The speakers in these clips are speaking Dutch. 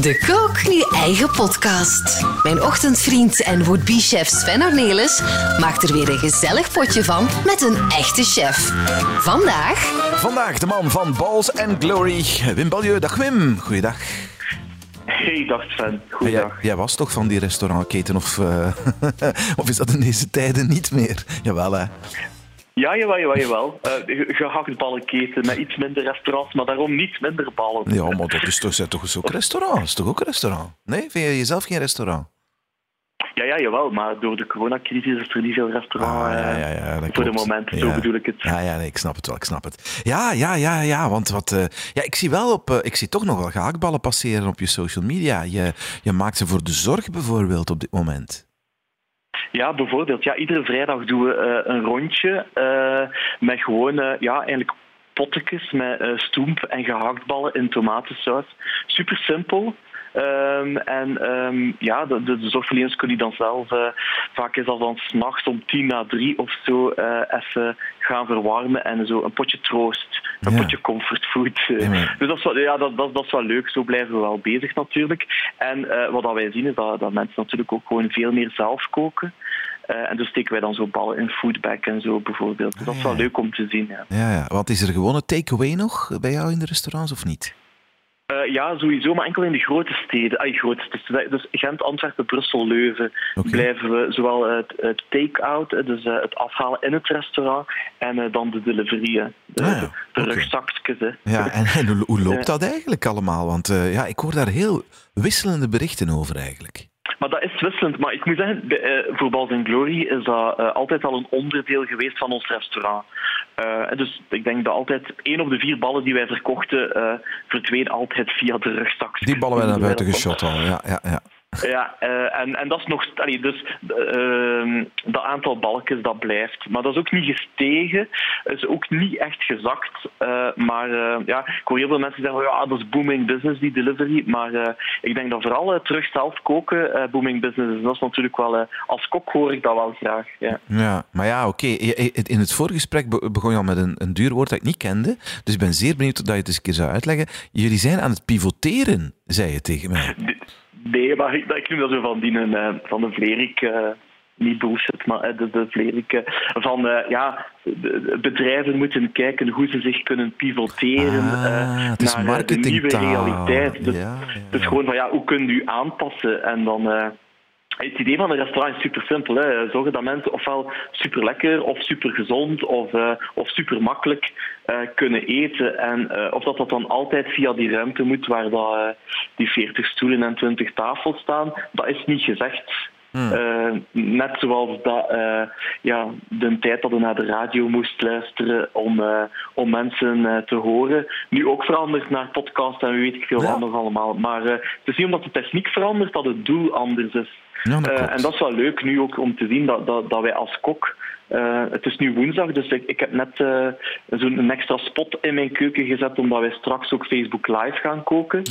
De Kook Nu Eigen Podcast. Mijn ochtendvriend en would-be-chef Sven Ornelis maakt er weer een gezellig potje van met een echte chef. Vandaag... Vandaag de man van Balls and Glory, Wim Balieu. Dag Wim, goeiedag. Hey, dag Sven. Goeiedag. jij was toch van die restaurantketen of, eh, of is dat in deze tijden niet meer? Jawel hè. Ja, jawel, jawel, jawel. Uh, gehaktballenketen met iets minder restaurants, maar daarom niet minder ballen. Ja, maar dat is toch, zijn toch ook restaurant? Dat is toch ook een restaurant? Nee, vind je jezelf geen restaurant? Ja, ja, jawel, maar door de coronacrisis is er niet veel restaurant Ah, ja, eh, ja, ja, dat voor de klopt. moment. Zo bedoel ik het. Ja, ja, nee, ik snap het wel, ik snap het. Ja, ja, ja, ja, want wat... eh, ja, ik zie wel op... eh, ik zie toch nog wel gehaktballen passeren op je social media. Je, je maakt ze voor de zorg bijvoorbeeld op dit moment. Ja, bijvoorbeeld. Ja, iedere vrijdag doen we eh, een rondje eh, met gewoon, eh, ja, eigenlijk pottekes met stoemp en gehaktballen in tomatensaus. Super simpel. Ehm, en ehm, ja, de, de, zorgverleners kunnen die dan zelf, vaak is dat dan s'nachts om tien na drie of zo, even gaan verwarmen en zo een potje troost, een Ja. potje comfortfood. eh. Ja, maar- Dus dat is, wel, ja, dat, dat, dat is wel leuk, zo blijven we wel bezig natuurlijk. En eh, wat dat wij zien is dat, dat mensen natuurlijk ook gewoon veel meer zelf koken. Eh, en dus steken wij dan zo ballen in foodback en zo bijvoorbeeld. Dus dat is wel ja. leuk om te zien. Ja. Ja, ja. Want is er gewoon een takeaway nog bij jou in de restaurants of niet? Eh, ja, sowieso, maar enkel in de grote steden. Ay, grote, dus, dus Gent, Antwerpen, Brussel, Leuven blijven we zowel het, het take-out, eh, dus eh, het afhalen in het restaurant, en dan de delivery, hè. de, Ah ja, de, rugzakjes. Ja, en, en hoe, loopt dat eigenlijk allemaal? Want ja, ik hoor daar heel wisselende berichten over eigenlijk. Maar dat is wisselend. Maar ik moet zeggen, eh, voor Balls Glory is dat eh, altijd al een onderdeel geweest van ons restaurant. Eh, dus ik denk dat altijd één op de vier ballen die wij verkochten, verdween altijd via de rugzak. Die ballen werden naar buiten geschot al. Ja, ja, ja. Ja, eh, en, en dat is nog... Allee, dus eh, dat aantal balkjes, dat blijft. Maar dat is ook niet gestegen. is ook niet echt gezakt. Eh, maar eh, ja, ik hoor heel veel mensen zeggen, ja, dat is booming business, die delivery. Maar ik denk dat vooral terug zelf koken booming business is. Dat is natuurlijk wel... als kok hoor ik dat wel graag, ja. Ja, maar ja, oké. In het voorgesprek be- begon je al met een, een duur woord dat ik niet kende. Dus ik ben zeer benieuwd dat je het eens een keer zou uitleggen. Jullie zijn aan het pivoteren, zei je tegen mij. Nee, maar ik, ik noem dat zo van die eh, van de Vlerik. eh, niet bullshit, maar eh, de, de Vlerik. van eh, ja, bedrijven moeten kijken hoe ze zich kunnen pivoteren Ah, het is naar de nieuwe realiteit. Dus, Ja, ja, dus gewoon van ja, hoe kun je u aanpassen? En dan. Het idee van een restaurant is super simpel. Hè. Zorgen dat mensen ofwel super lekker of super gezond of, eh, of super makkelijk eh, kunnen eten. En eh, of dat dat dan altijd via die ruimte moet waar dat, die 40 stoelen en 20 tafels staan, dat is niet gezegd. Eh, net zoals dat, eh, ja, de tijd dat je naar de radio moest luisteren om, eh, om mensen te horen. Nu ook veranderd naar podcast en weet ik veel Ja. anders allemaal. Maar het is niet omdat de techniek verandert dat het doel anders is. Ja, dat klopt. en dat is wel leuk nu ook om te zien dat, dat, dat wij als kok. het is nu woensdag, dus ik, ik heb net eh, zo'n extra spot in mijn keuken gezet, omdat wij straks ook Facebook Live gaan koken.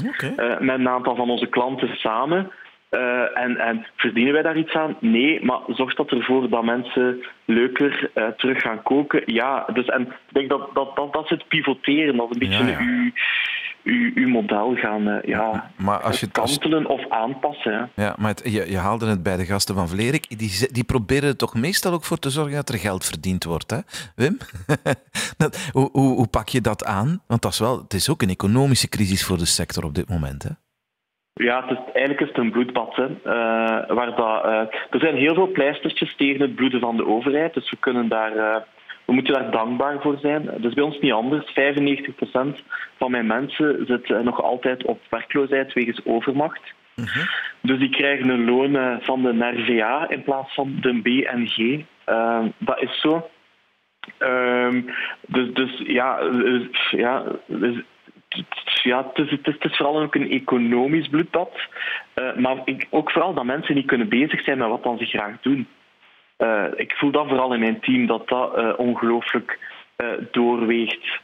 Met een aantal van onze klanten samen. Eh, en, en verdienen wij daar iets aan? Nee, maar zorgt dat ervoor dat mensen leuker eh, terug gaan koken? Ja, dus en ik denk dat dat, dat, dat is het pivoteren, dat een beetje Ja, ja. Uw, uw, uw model gaan eh, ja, Maar als je het als- kantelen of aanpassen. hè. Ja, maar het- je, je haalde het bij de gasten van Vlerik. Die, die proberen er toch meestal ook voor te zorgen dat er geld verdiend wordt, hè? Wim? dat, hoe, hoe, hoe pak je dat aan? Want dat is wel, het is ook een economische crisis voor de sector op dit moment, hè? Ja, het is, eigenlijk is het een bloedbad. Hè. Eh, waar dat, eh, er zijn heel veel pleistertjes tegen het bloeden van de overheid, dus we, kunnen daar, eh, we moeten daar dankbaar voor zijn. Dat is bij ons niet anders. 95% van mijn mensen zit nog altijd op werkloosheid wegens overmacht. Dus die krijgen een loon van de NRVA in plaats van de BNG. Dat is zo. Ehm, dus, dus ja, ja, dus, ja het, is, het, vooral ook een economisch bloedbad. Eh, maar ik, ook vooral dat mensen niet kunnen bezig zijn met wat dan ze graag doen. Eh, ik voel dat vooral in mijn team, dat dat eh, ongelooflijk doorweegt.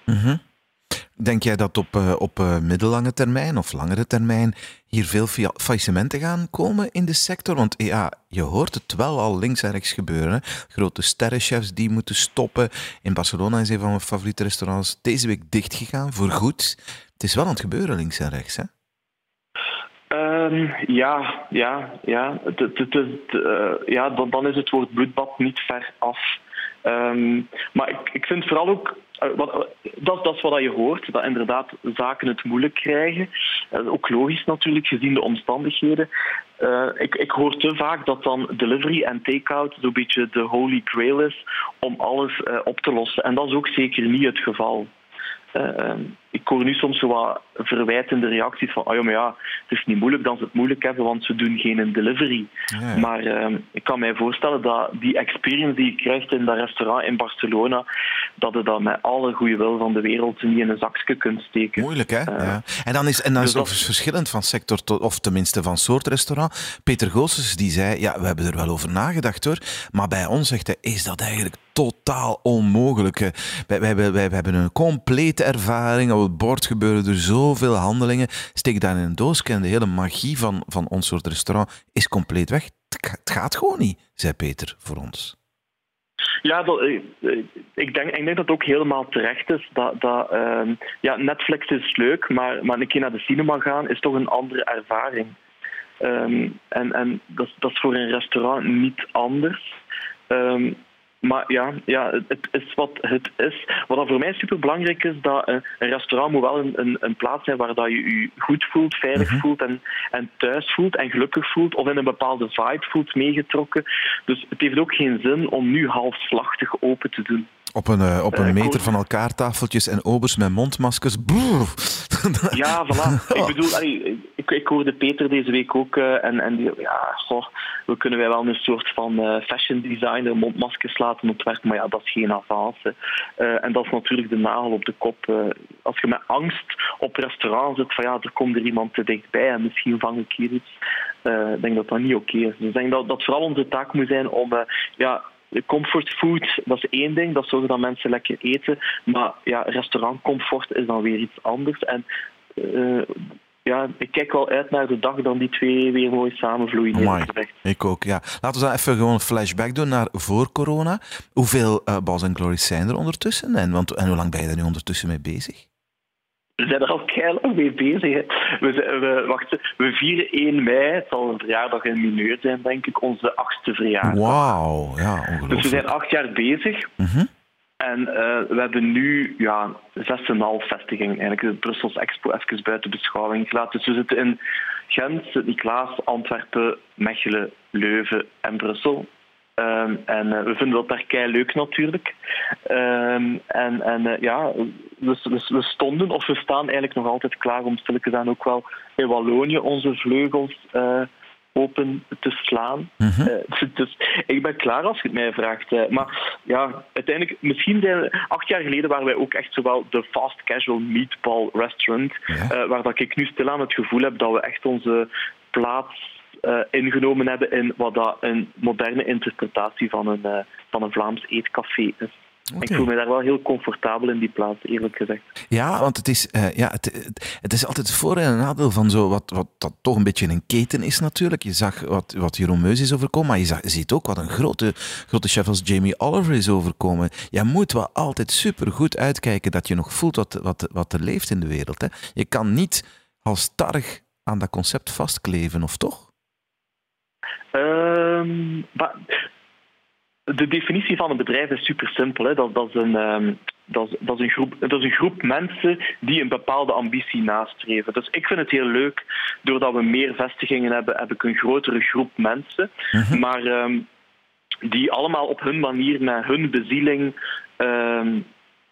Denk jij dat op, eh, op eh, middellange termijn of langere termijn hier veel fa- faillissementen gaan komen in de sector? Want ja, je hoort het wel al links en rechts gebeuren. Grote sterrenchefs die moeten stoppen. In Barcelona is een van mijn favoriete restaurants deze week dichtgegaan, voor goed. Het is wel aan het gebeuren links en rechts, hè? Eh, Ehm, ja, ja, ja. Uh, ja dan is het woord bloedbad niet ver af. Um, maar ik, ik vind vooral ook uh, wat, dat, dat is wat je hoort, dat inderdaad zaken het moeilijk krijgen. Uh, ook logisch natuurlijk, gezien de omstandigheden. Ik, ik hoor te vaak dat dan delivery en take-out beetje de holy grail is om alles op te lossen. En dat is ook zeker niet het geval. Uh, ik hoor nu soms zo wat verwijtende reacties van oh ja, maar ja, het is niet moeilijk dat ze het moeilijk hebben, want ze doen geen delivery. Maar uh, ik kan mij voorstellen dat die experience die je krijgt in dat restaurant in Barcelona, dat je dat met alle goede wil van de wereld niet in een zakje kunt steken. Moeilijk, hè? Uh, ja. En dan is, en dan dus is het dat... verschillend van sector, tot, of tenminste van soort restaurant. Peter Goossens die zei, ja, we hebben er wel over nagedacht hoor, maar bij ons zegt hij, is dat eigenlijk totaal onmogelijk. Wij, wij, wij, wij hebben een complete ervaring het bord gebeuren er zoveel handelingen. Steek daar in een doos en de hele magie van, van ons soort restaurant is compleet weg. Het gaat gewoon niet, zei Peter voor ons. Ja, dat, eh, ik, denk, ik denk dat ook helemaal terecht is. Dat, dat, uh, ja, Netflix is leuk, maar, maar een keer naar de cinema gaan is toch een andere ervaring. Um, en en dat, dat is voor een restaurant niet anders. Um, maar ja, ja, het is wat het is. Wat dan voor mij super belangrijk is, dat een restaurant moet wel een, een, een plaats zijn waar dat je je goed voelt, veilig -hmm. voelt en, en thuis voelt en gelukkig voelt of in een bepaalde vibe voelt meegetrokken. Dus het heeft ook geen zin om nu halfslachtig open te doen. Op een, uh, op een uh, meter van elkaar tafeltjes en obers met mondmaskers. ja, voilà. Ik bedoel, allee, ik, ik hoorde Peter deze week ook uh, en, en die, ja, goh, we kunnen wij wel een soort van fashion designer mondmaskers laten ontwerpen, maar ja, dat is geen avance. en dat is natuurlijk de nagel op de kop. als je met angst op restaurant zit, van ja, er komt er iemand te dichtbij en misschien vang ik hier iets. Ik denk dat dat niet oké okay is. Dus ik denk dat, dat vooral onze taak moet zijn om ja, Comfort food, dat is één ding, dat zorgt dat mensen lekker eten. Maar ja, restaurantcomfort is dan weer iets anders. En uh, ja, ik kijk wel uit naar de dag dan die twee weer mooi samenvloeien. Amai, ik ook, ja. Laten we dan even gewoon een flashback doen naar voor corona. Hoeveel uh, and Glories zijn er ondertussen? En, want, en hoe lang ben je daar nu ondertussen mee bezig? We zijn er al keihard mee bezig. Hè. We, we, wachten, we vieren 1 mei, het zal een verjaardag in mineur zijn, denk ik, onze achtste verjaardag. Wauw, ja, ongelooflijk. Dus we zijn acht jaar bezig. Mm -hmm. En uh, we hebben nu ja, 6,5 vestigingen, eigenlijk de Brussels Expo even buiten beschouwing gelaten. Dus we zitten in Gent, Sint-Niklaas, Antwerpen, Mechelen, Leuven en Brussel. Um, en uh, we vinden dat daar kei leuk natuurlijk. Um, en en uh, ja, we, stonden of we staan eigenlijk nog altijd klaar om stilletjes aan ook wel in Wallonië onze vleugels uh, open te slaan. Mm -hmm. dus ik ben klaar als je het mij vraagt. maar ja, uiteindelijk, misschien zijn we, acht jaar geleden waren wij ook echt zowel de fast casual meatball restaurant, ja. waar dat ik nu stilaan het gevoel heb dat we echt onze plaats uh, ingenomen hebben in wat dat een moderne interpretatie van een, uh, van een Vlaams eetcafé is. Okay. Ik voel me daar wel heel comfortabel in die plaats, eerlijk gezegd. Ja, want het is, uh, ja, het, het, is altijd het voor- en nadeel van zo wat, wat dat toch een beetje een keten is natuurlijk. Je zag wat, wat Jeroen Meus is overkomen, maar je, zag, je ziet ook wat een grote, grote chef als Jamie Oliver is overkomen. Je moet wel altijd super goed uitkijken dat je nog voelt wat, wat, wat er leeft in de wereld. Hè. Je kan niet halstarrig aan dat concept vastkleven, of toch? Um, de definitie van een bedrijf is super simpel. Hè. Dat, dat, is een, um, dat, is, dat, is een groep, dat is een groep mensen die een bepaalde ambitie nastreven. Dus ik vind het heel leuk, doordat we meer vestigingen hebben, heb ik een grotere groep mensen. -hmm. Maar um, die allemaal op hun manier met hun bezieling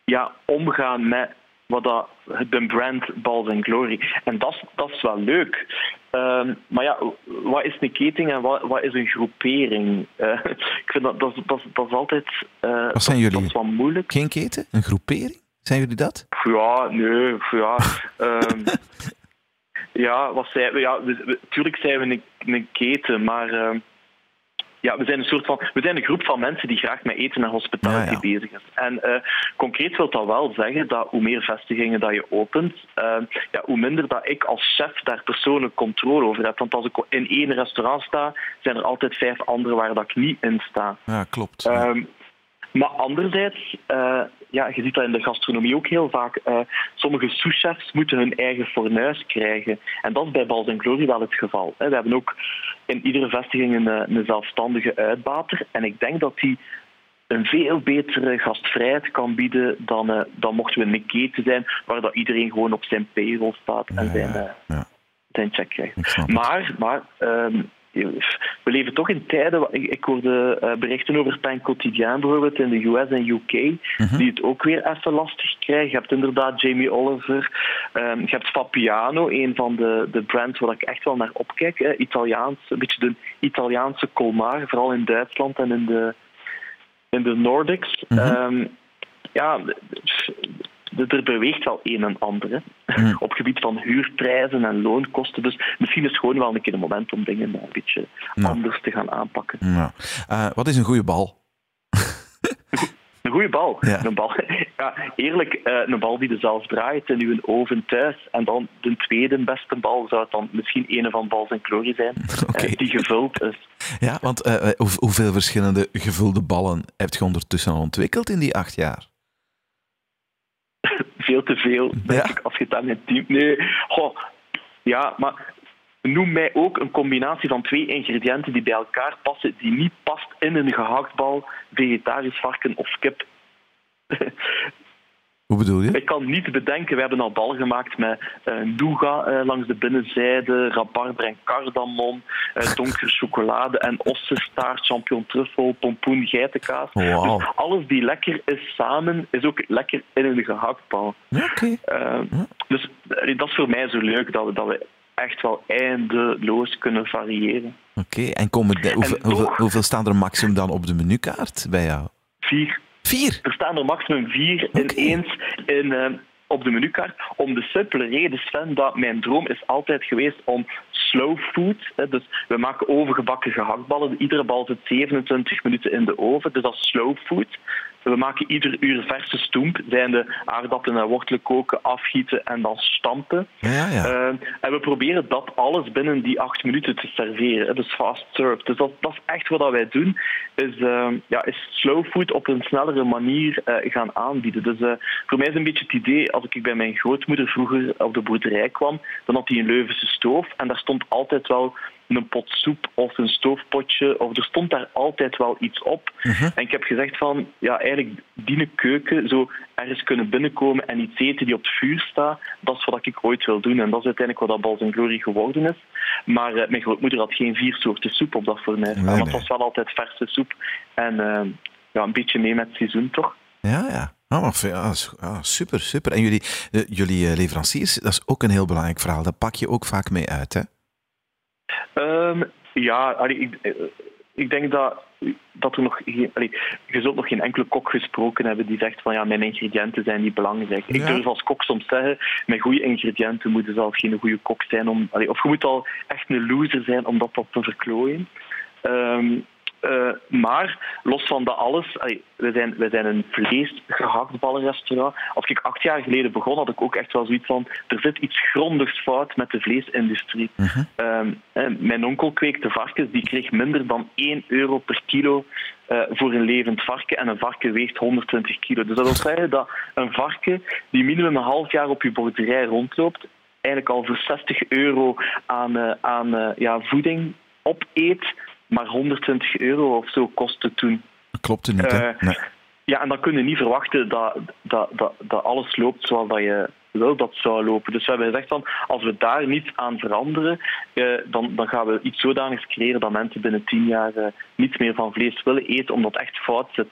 ja, omgaan met wat dat, de brand Balls and Glory. En dat, dat is wel leuk. Uh, maar ja, wat is een keting en wat, wat is een groepering? Uh, ik vind dat, dat, dat, dat is altijd uh, wat zijn jullie? Dat is wat moeilijk. Geen keten? Een groepering? Zijn jullie dat? Ja, nee. Ja, um, ja wat zijn we? Ja, we, we, natuurlijk zijn we een, een keten, maar... Uh, ja, we zijn een soort van, we zijn een groep van mensen die graag met eten en hospitality ja, ja. bezig is. En uh, concreet wil dat wel zeggen dat hoe meer vestigingen dat je opent, uh, ja, hoe minder dat ik als chef daar persoonlijk controle over heb. Want als ik in één restaurant sta, zijn er altijd vijf andere waar dat ik niet in sta. Ja, klopt. Um, Maar anderzijds, uh, ja, je ziet dat in de gastronomie ook heel vaak. Uh, sommige souschefs moeten hun eigen fornuis krijgen. En dat is bij Bals Glory wel het geval. We hebben ook in iedere vestiging een, een zelfstandige uitbater. En ik denk dat die een veel betere gastvrijheid kan bieden dan, uh, dan mochten we een keten zijn waar dat iedereen gewoon op zijn payroll staat en zijn, uh, ja. zijn check krijgt. Maar, maar um, we leven toch in tijden. Ik, hoorde uh, berichten over Pan Quotidien bijvoorbeeld in de US en UK, mhm. die het ook weer even lastig krijgen. Je hebt inderdaad Jamie Oliver, um, je hebt Fabiano, een van de, de brands waar ik echt wel naar opkijk. Hè. Italiaans, een beetje de Italiaanse Colmar, vooral in Duitsland en in de, in de Nordics. -hmm. ja, er beweegt wel een en ander mm. op gebied van huurprijzen en loonkosten. Dus misschien is het gewoon wel een keer een moment om dingen een beetje anders te gaan aanpakken. Uh, wat is een goede bal? Een goede bal. Een bal. Ja, eerlijk, uh, een bal die er zelf draait in uw oven thuis. En dan de tweede beste bal zou het dan misschien een van Bals en Glory zijn, okay. uh, die gevuld is. Ja, want uh, hoeveel verschillende gevulde ballen heb je ondertussen al ontwikkeld in die acht jaar? veel te veel, ja. ik, als je het aan mijn team... Nee, goh, ja, maar noem mij ook een combinatie van twee ingrediënten die bij elkaar passen, die niet past in een gehaktbal, vegetarisch varken of kip. Hoe bedoel je? Ik kan niet bedenken, we hebben al bal gemaakt met uh, nougat uh, langs de binnenzijde, rabarber en cardamom, uh, donkere chocolade en ossenstaart, champignon truffel, pompoen, geitenkaas. Wow. Dus alles die lekker is samen, is ook lekker in een gehaktbal. Okay. Dus dat is voor mij zo leuk, dat we, dat we echt wel eindeloos kunnen variëren. Oké, en, komen de, hoeveel, hoeveel, hoeveel staan er maximum dan op de menukaart bij jou? Vier. Vier? Er staan er maximum vier okay. ineens in, uh, op de menukaart. Om de simpele reden, Sven, dat mijn droom is altijd geweest om slow food. Hè, dus we maken overgebakken gehaktballen. Iedere bal zit 27 minuten in de oven. Dus dat is slow food. We maken ieder uur verse stoemp, zijn de aardappelen en wortelen koken, afgieten en dan stampen. Ja, ja. Uh, en we proberen dat alles binnen die acht minuten te serveren. Dus fast serve. Dus dat, dat is echt wat wij doen, is, uh, ja, is slow food op een snellere manier uh, gaan aanbieden. Dus voor mij is een beetje het idee, als ik bij mijn grootmoeder vroeger op de boerderij kwam, dan had hij een Leuvense stoof en daar stond altijd wel een pot soep of een stoofpotje, of er stond daar altijd wel iets op. Mhm. En ik heb gezegd van, ja, eigenlijk die keuken, zo ergens kunnen binnenkomen en iets eten die op het vuur staat, dat is wat ik ooit wil doen. En dat is uiteindelijk wat dat Bals en Glory geworden is. Maar uh, mijn grootmoeder had geen vier soorten soep op dat voor mij. Nee, maar het was wel altijd verse soep. En uh, ja, een beetje mee met het seizoen, toch? Ja, ja. Oh, ja, super, super. En jullie, uh, jullie leveranciers, dat is ook een heel belangrijk verhaal. Dat pak je ook vaak mee uit, hè? Um, ja, allee, ik, eh, ik denk dat, dat er nog geen, allee, je zult nog geen enkele kok gesproken hebben die zegt van ja, mijn ingrediënten zijn niet belangrijk. Ja. Ik durf als kok soms zeggen, met goede ingrediënten moet je zelf geen goede kok zijn. Om, allee, of je moet al echt een loser zijn om dat te verklooien. Um, uh, maar los van dat alles, we zijn, we zijn een vleesgehaktballenrestaurant. Als ik acht jaar geleden begon, had ik ook echt wel zoiets van: er zit iets grondigs fout met de vleesindustrie. Uh -huh. uh, mijn onkel kweekte varkens, die kreeg minder dan 1 euro per kilo uh, voor een levend varken. En een varken weegt 120 kilo. Dus dat wil zeggen dat een varken die minimum een half jaar op je boerderij rondloopt, eigenlijk al voor 60 euro aan, aan ja, voeding opeet maar 120 euro of zo kostte toen. Dat klopte niet, uh, nee. Ja, en dan kun je niet verwachten dat, dat, dat, dat alles loopt zoals dat je wil dat zou lopen. Dus we hebben gezegd van, als we daar niets aan veranderen, uh, dan, dan gaan we iets zodanigs creëren dat mensen binnen tien jaar uh, niets meer van vlees willen eten, omdat het echt fout zit.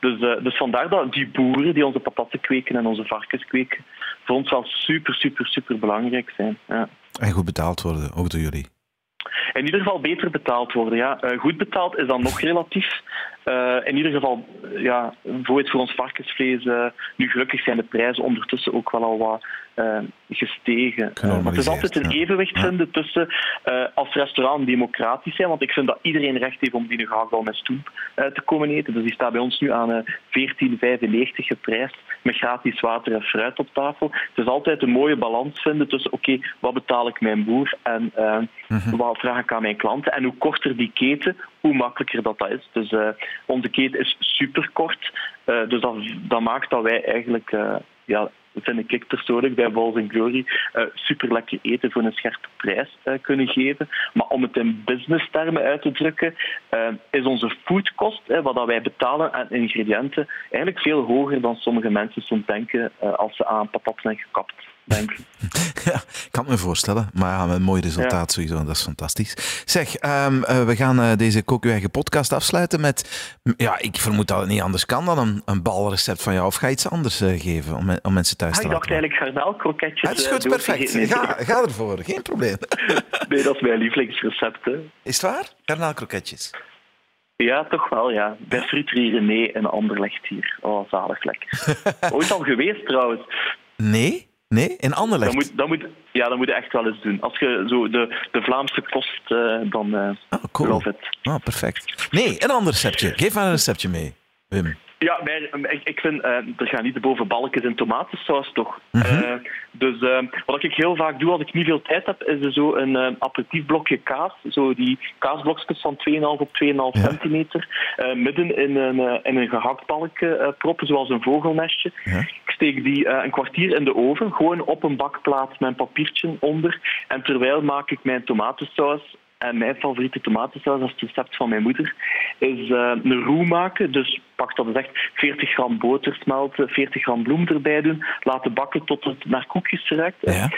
Dus, uh, dus vandaar dat die boeren die onze patatten kweken en onze varkens kweken, voor ons wel super, super, super belangrijk zijn. Ja. En goed betaald worden, ook door jullie in ieder geval beter betaald worden. Ja. Uh, goed betaald is dan nog relatief. Uh, in ieder geval, ja, bijvoorbeeld voor ons varkensvlees, uh, nu gelukkig zijn de prijzen ondertussen ook wel al wat gestegen. maar het is altijd een evenwicht vinden tussen als restaurant democratisch zijn, want ik vind dat iedereen recht heeft om die gehaktbal met stoep te komen eten. Dus die staat bij ons nu aan 14,95 geprijsd met gratis water en fruit op tafel. Het is altijd een mooie balans vinden tussen oké, wat betaal ik mijn boer en uh, wat vraag ik aan mijn klanten. En hoe korter die keten, hoe makkelijker dat, dat is. Dus uh, onze keten is super kort. Uh, dus dat, dat maakt dat wij eigenlijk ja, vind ik persoonlijk bij Balls Glory super lekker eten voor een scherpe prijs kunnen geven. Maar om het in business-termen uit te drukken, is onze foodkost, wat wij betalen aan ingrediënten, eigenlijk veel hoger dan sommige mensen soms denken als ze aan patat zijn gekapt denk Ja, ik kan me voorstellen. Maar ja, een mooi resultaat sowieso. Dat is fantastisch. Zeg, um, uh, we gaan uh, deze Kook eigen podcast afsluiten met... Ja, ik vermoed dat het niet anders kan dan een, een balrecept van jou. Of ga je iets anders uh, geven om, om, mensen thuis ah, te laten Ik dacht eigenlijk garnaalkroketjes. Dat is goed, perfect. Ga, ga ervoor. Geen probleem. nee, dat is mijn lievelingsrecept. Hè. Is het waar? Garnaalkroketjes. Ja, toch wel, ja. Bij Friterie René en Anderlecht hier. Oh, zalig lekker. Ooit al geweest trouwens. Nee? Nee, in Anderlecht? Dat moet, moet, ja, dat moet je echt wel eens doen. Als je zo de, de Vlaamse kost, uh, dan uh, oh, cool. love it. Oh, perfect. Nee, een ander receptje. Geef maar een receptje mee, Wim. Ja, maar, ik, ik vind, uh, er gaan niet de boven balkjes in tomatensaus, toch? Mm -hmm. uh, dus uh, wat ik heel vaak doe als ik niet veel tijd heb, is er zo een aperitiefblokje kaas. Zo die kaasblokjes van 2,5 op 2,5 ja. centimeter. midden in een, in een gehakt balkje proppen, zoals een vogelnestje. Ja. Ik steek die een kwartier in de oven, gewoon op een bakplaat met een papiertje onder. En terwijl maak ik mijn tomatensaus en mijn favoriete tomatensaus, dat is het recept van mijn moeder, is uh, een roux maken. Dus pak dat echt 40 gram boter smelten, 40 gram bloem erbij doen, laten bakken tot het naar koekjes ruikt. Ja.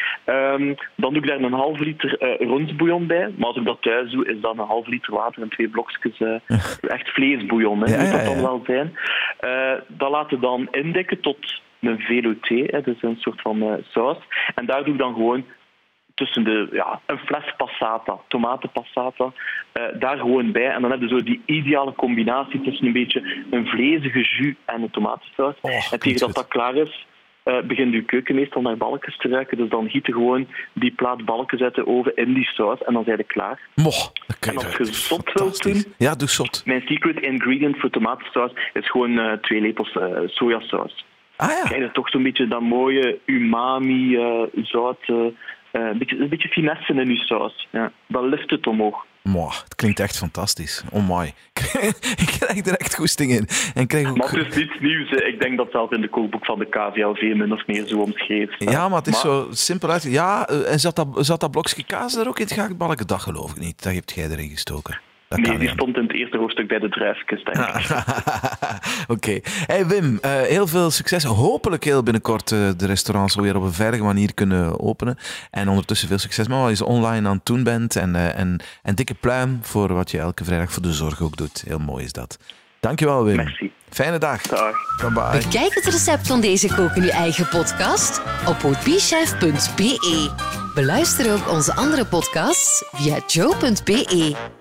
Um, dan doe ik daar een half liter uh, ronsbouillon bij. Maar als ik dat thuis doe, is dat een half liter water en twee blokjes uh, echt vleesbouillon. Hè, ja, moet dat dan wel zijn. dat laten dan indikken tot een velouté, dus een soort van saus. En daar doe ik dan gewoon tussen de, ja, een fles passata, tomatenpassata, uh, daar gewoon bij. En dan heb je zo die ideale combinatie tussen een beetje een vlezige jus en een tomatensaus. Oh, en tegen dat dat klaar is, uh, begint je keuken meestal naar balkjes te ruiken. Dus dan giet je gewoon die plaat balkjes uit de oven in die saus en dan zijn je klaar. Moch, en als je zot wilt doen... Ja, doe zot. Mijn secret ingredient voor tomatensaus is gewoon uh, twee lepels uh, sojasaus. Ah, ja. Krijg je toch zo'n beetje dat mooie umami, zout uh, een, beetje, een beetje finesse in je saus. Ja. Dat lift het omhoog. Mwah, het klinkt echt fantastisch. Oh my. ik krijg er echt goesting in. En krijg ook... Maar het is niets nieuws. Ik denk dat zelf in de kookboek van de KVLV min of meer zo omschreven. Ja, maar het is zo simpel uit. Ja, eh, en zat dat, zat dat blokje kaas er ook in het gehaktbalken? Dat geloof ik niet. Dat hebt jij erin gestoken. Dat nee, die stond in het eerste hoofdstuk bij de denk ik. Oké. Okay. Hey Wim, uh, heel veel succes. Hopelijk heel binnenkort uh, de restaurants weer op een veilige manier kunnen openen. En ondertussen veel succes met wat je online aan het doen bent. En, uh, en, en dikke pluim voor wat je elke vrijdag voor de zorg ook doet. Heel mooi is dat. Dankjewel Wim. Merci. Fijne dag. Dag. Bye bye. Bekijk het recept van deze kook in uw eigen podcast op ootbichef.be. Beluister ook onze andere podcasts via joe.be.